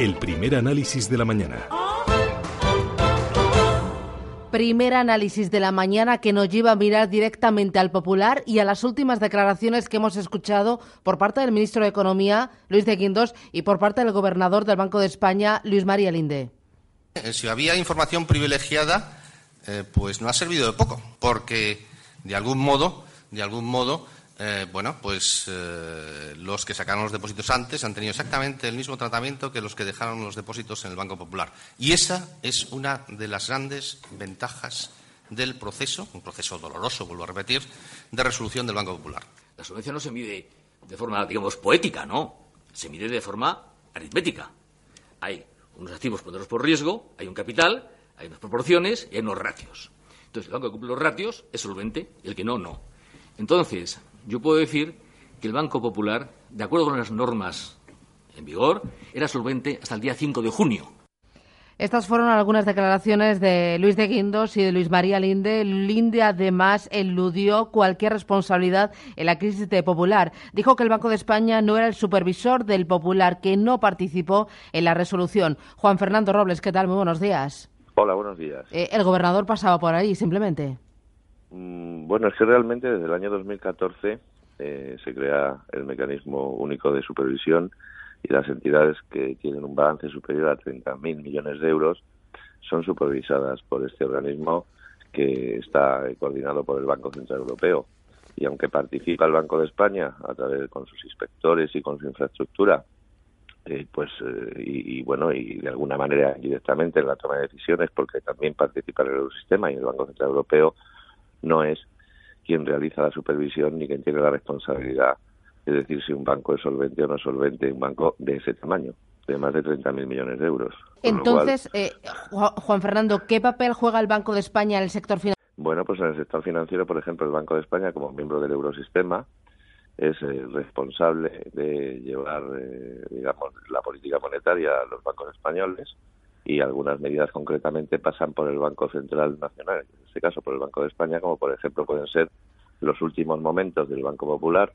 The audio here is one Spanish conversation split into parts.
El primer análisis de la mañana. Primer análisis de la mañana que nos lleva a mirar directamente al popular y a las últimas declaraciones que hemos escuchado por parte del ministro de Economía, Luis de Guindos, y por parte del gobernador del Banco de España, Luis María Linde. Eh, si había información privilegiada, eh, pues no ha servido de poco, porque de algún modo, de algún modo, eh, bueno, pues eh, los que sacaron los depósitos antes han tenido exactamente el mismo tratamiento que los que dejaron los depósitos en el Banco Popular. Y esa es una de las grandes ventajas del proceso, un proceso doloroso, vuelvo a repetir, de resolución del Banco Popular. La solvencia no se mide de forma, digamos, poética, no. Se mide de forma aritmética. Hay unos activos ponderados por riesgo, hay un capital, hay unas proporciones y hay unos ratios. Entonces, el banco que cumple los ratios es solvente el que no, no. Entonces, yo puedo decir que el Banco Popular, de acuerdo con las normas en vigor, era solvente hasta el día 5 de junio. Estas fueron algunas declaraciones de Luis de Guindos y de Luis María Linde. Linde, además, eludió cualquier responsabilidad en la crisis de Popular. Dijo que el Banco de España no era el supervisor del Popular, que no participó en la resolución. Juan Fernando Robles, ¿qué tal? Muy buenos días. Hola, buenos días. Eh, el gobernador pasaba por ahí, simplemente. Mm, bueno, es que realmente desde el año 2014 eh, se crea el mecanismo único de supervisión y las entidades que tienen un balance superior a 30.000 millones de euros son supervisadas por este organismo que está coordinado por el Banco Central Europeo. Y aunque participa el Banco de España a través con sus inspectores y con su infraestructura, eh, pues eh, y, bueno y de alguna manera directamente en la toma de decisiones, porque también participa en el Eurosistema y el Banco Central Europeo, no es quien realiza la supervisión ni quien tiene la responsabilidad de decir si un banco es solvente o no solvente, un banco de ese tamaño, de más de 30.000 millones de euros. Entonces, eh, Juan Fernando, ¿qué papel juega el Banco de España en el sector financiero? Bueno, pues en el sector financiero, por ejemplo, el Banco de España, como miembro del Eurosistema, es el responsable de llevar, eh, digamos, la política monetaria a los bancos españoles y algunas medidas concretamente pasan por el Banco Central Nacional, en este caso por el Banco de España, como por ejemplo pueden ser los últimos momentos del Banco Popular,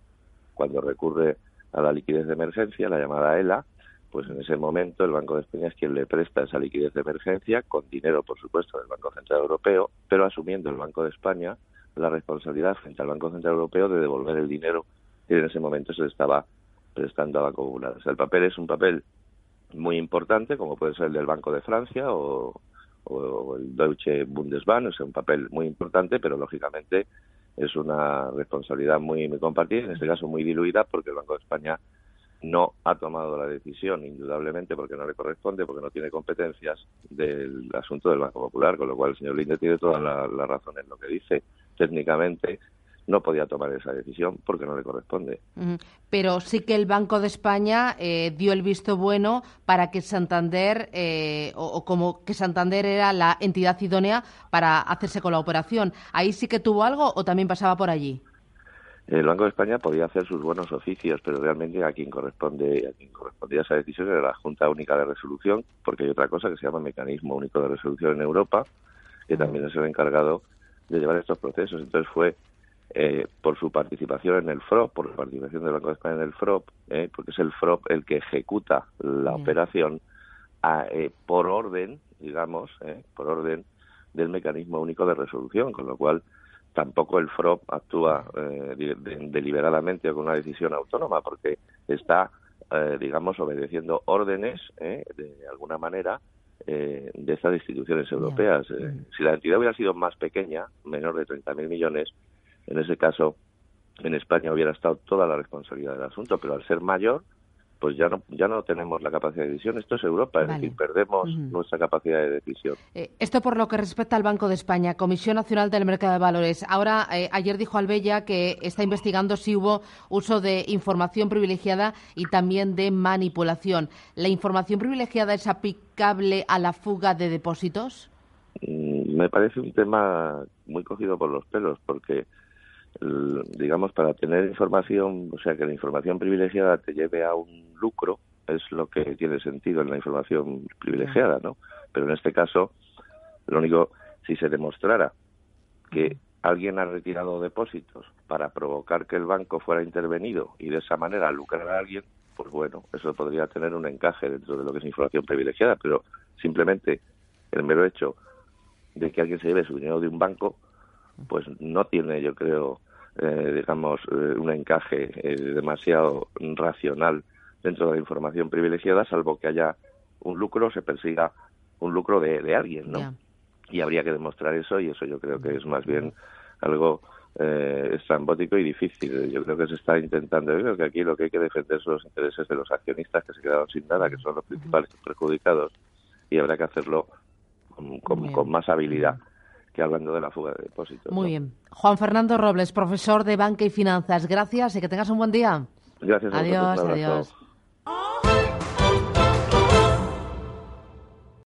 cuando recurre a la liquidez de emergencia, la llamada ELA, pues en ese momento el Banco de España es quien le presta esa liquidez de emergencia, con dinero, por supuesto, del Banco Central Europeo, pero asumiendo el Banco de España la responsabilidad frente al Banco Central Europeo de devolver el dinero que en ese momento se le estaba prestando al Banco Popular. O sea, el papel es un papel muy importante, como puede ser el del Banco de Francia o, el Deutsche Bundesbank, es un papel muy importante, pero lógicamente es una responsabilidad muy, muy compartida, en este caso muy diluida, porque el Banco de España no ha tomado la decisión, indudablemente, porque no le corresponde, porque no tiene competencias del asunto del Banco Popular, con lo cual el señor Linde tiene toda la, la razón en lo que dice. Técnicamente, no podía tomar esa decisión porque no le corresponde. Pero sí que el Banco de España eh, dio el visto bueno para que Santander, eh, o, como que Santander era la entidad idónea para hacerse con la operación. ¿Ahí sí que tuvo algo o también pasaba por allí? El Banco de España podía hacer sus buenos oficios, pero realmente a quien corresponde a quien correspondía esa decisión era la Junta Única de Resolución, porque hay otra cosa que se llama Mecanismo Único de Resolución en Europa, que también es el encargado de llevar estos procesos. Entonces fue eh, por su participación en el FROP, por la participación del Banco de España en el FROP, eh, porque es el FROP el que ejecuta la operación eh, por orden, digamos, por orden del mecanismo único de resolución, con lo cual tampoco el FROP actúa deliberadamente o con una decisión autónoma, porque está, digamos, obedeciendo órdenes, de alguna manera, de estas instituciones europeas. Si la entidad hubiera sido más pequeña, menor de 30.000 millones, en ese caso, en España hubiera estado toda la responsabilidad del asunto, pero al ser mayor, pues ya no ya no tenemos la capacidad de decisión. Esto es Europa, es decir, perdemos nuestra capacidad de decisión. Eh, esto por lo que respecta al Banco de España, Comisión Nacional del Mercado de Valores. Ahora, eh, ayer dijo Albella que está investigando si hubo uso de información privilegiada y también de manipulación. ¿La información privilegiada es aplicable a la fuga de depósitos? Mm, me parece un tema muy cogido por los pelos, porque digamos, para tener información, o sea, que la información privilegiada te lleve a un lucro, es lo que tiene sentido en la información privilegiada, ¿no? Pero en este caso, lo único, si se demostrara que alguien ha retirado depósitos para provocar que el banco fuera intervenido y de esa manera lucrar a alguien, pues bueno, eso podría tener un encaje dentro de lo que es información privilegiada, pero simplemente el mero hecho de que alguien se lleve su dinero de un banco, pues no tiene, yo creo, eh, digamos, eh, un encaje eh, demasiado racional dentro de la información privilegiada, salvo que haya un lucro, se persiga un lucro de, alguien, ¿no? Y habría que demostrar eso y eso yo creo que es más bien algo eh, estrambótico y difícil. Yo creo que se está intentando, yo creo que aquí lo que hay que defender son los intereses de los accionistas que se quedaron sin nada, que son los principales perjudicados, y habrá que hacerlo con más habilidad que hablando de la fuga de depósitos. Muy bien. Juan Fernando Robles, profesor de Banca y Finanzas. Gracias y que tengas un buen día. Gracias. adiós, adiós.